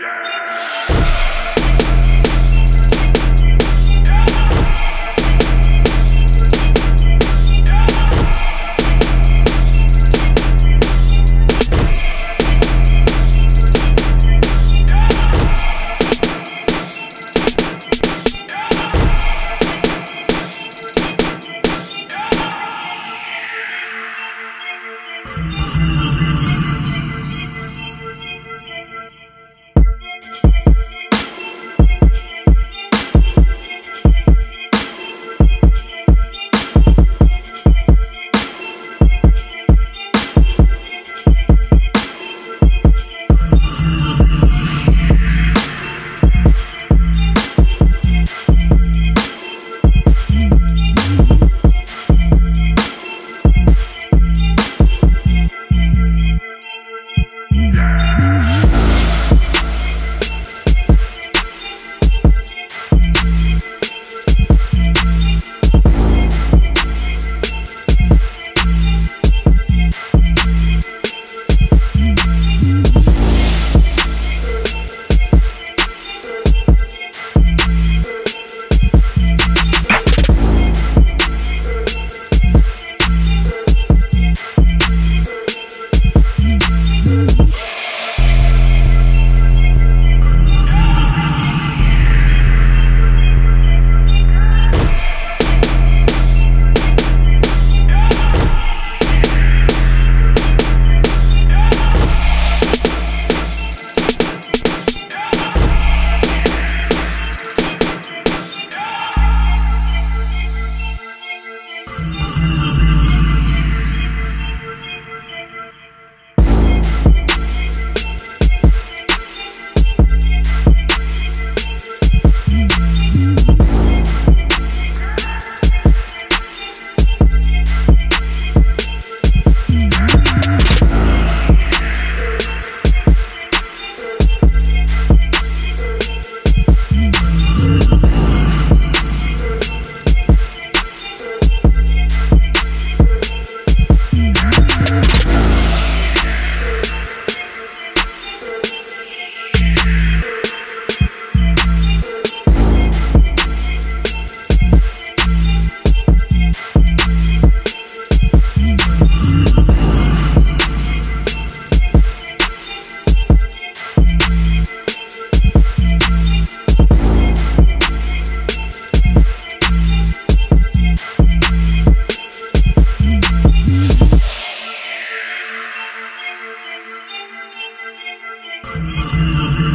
Yeah! Sim, sim, sim. Thank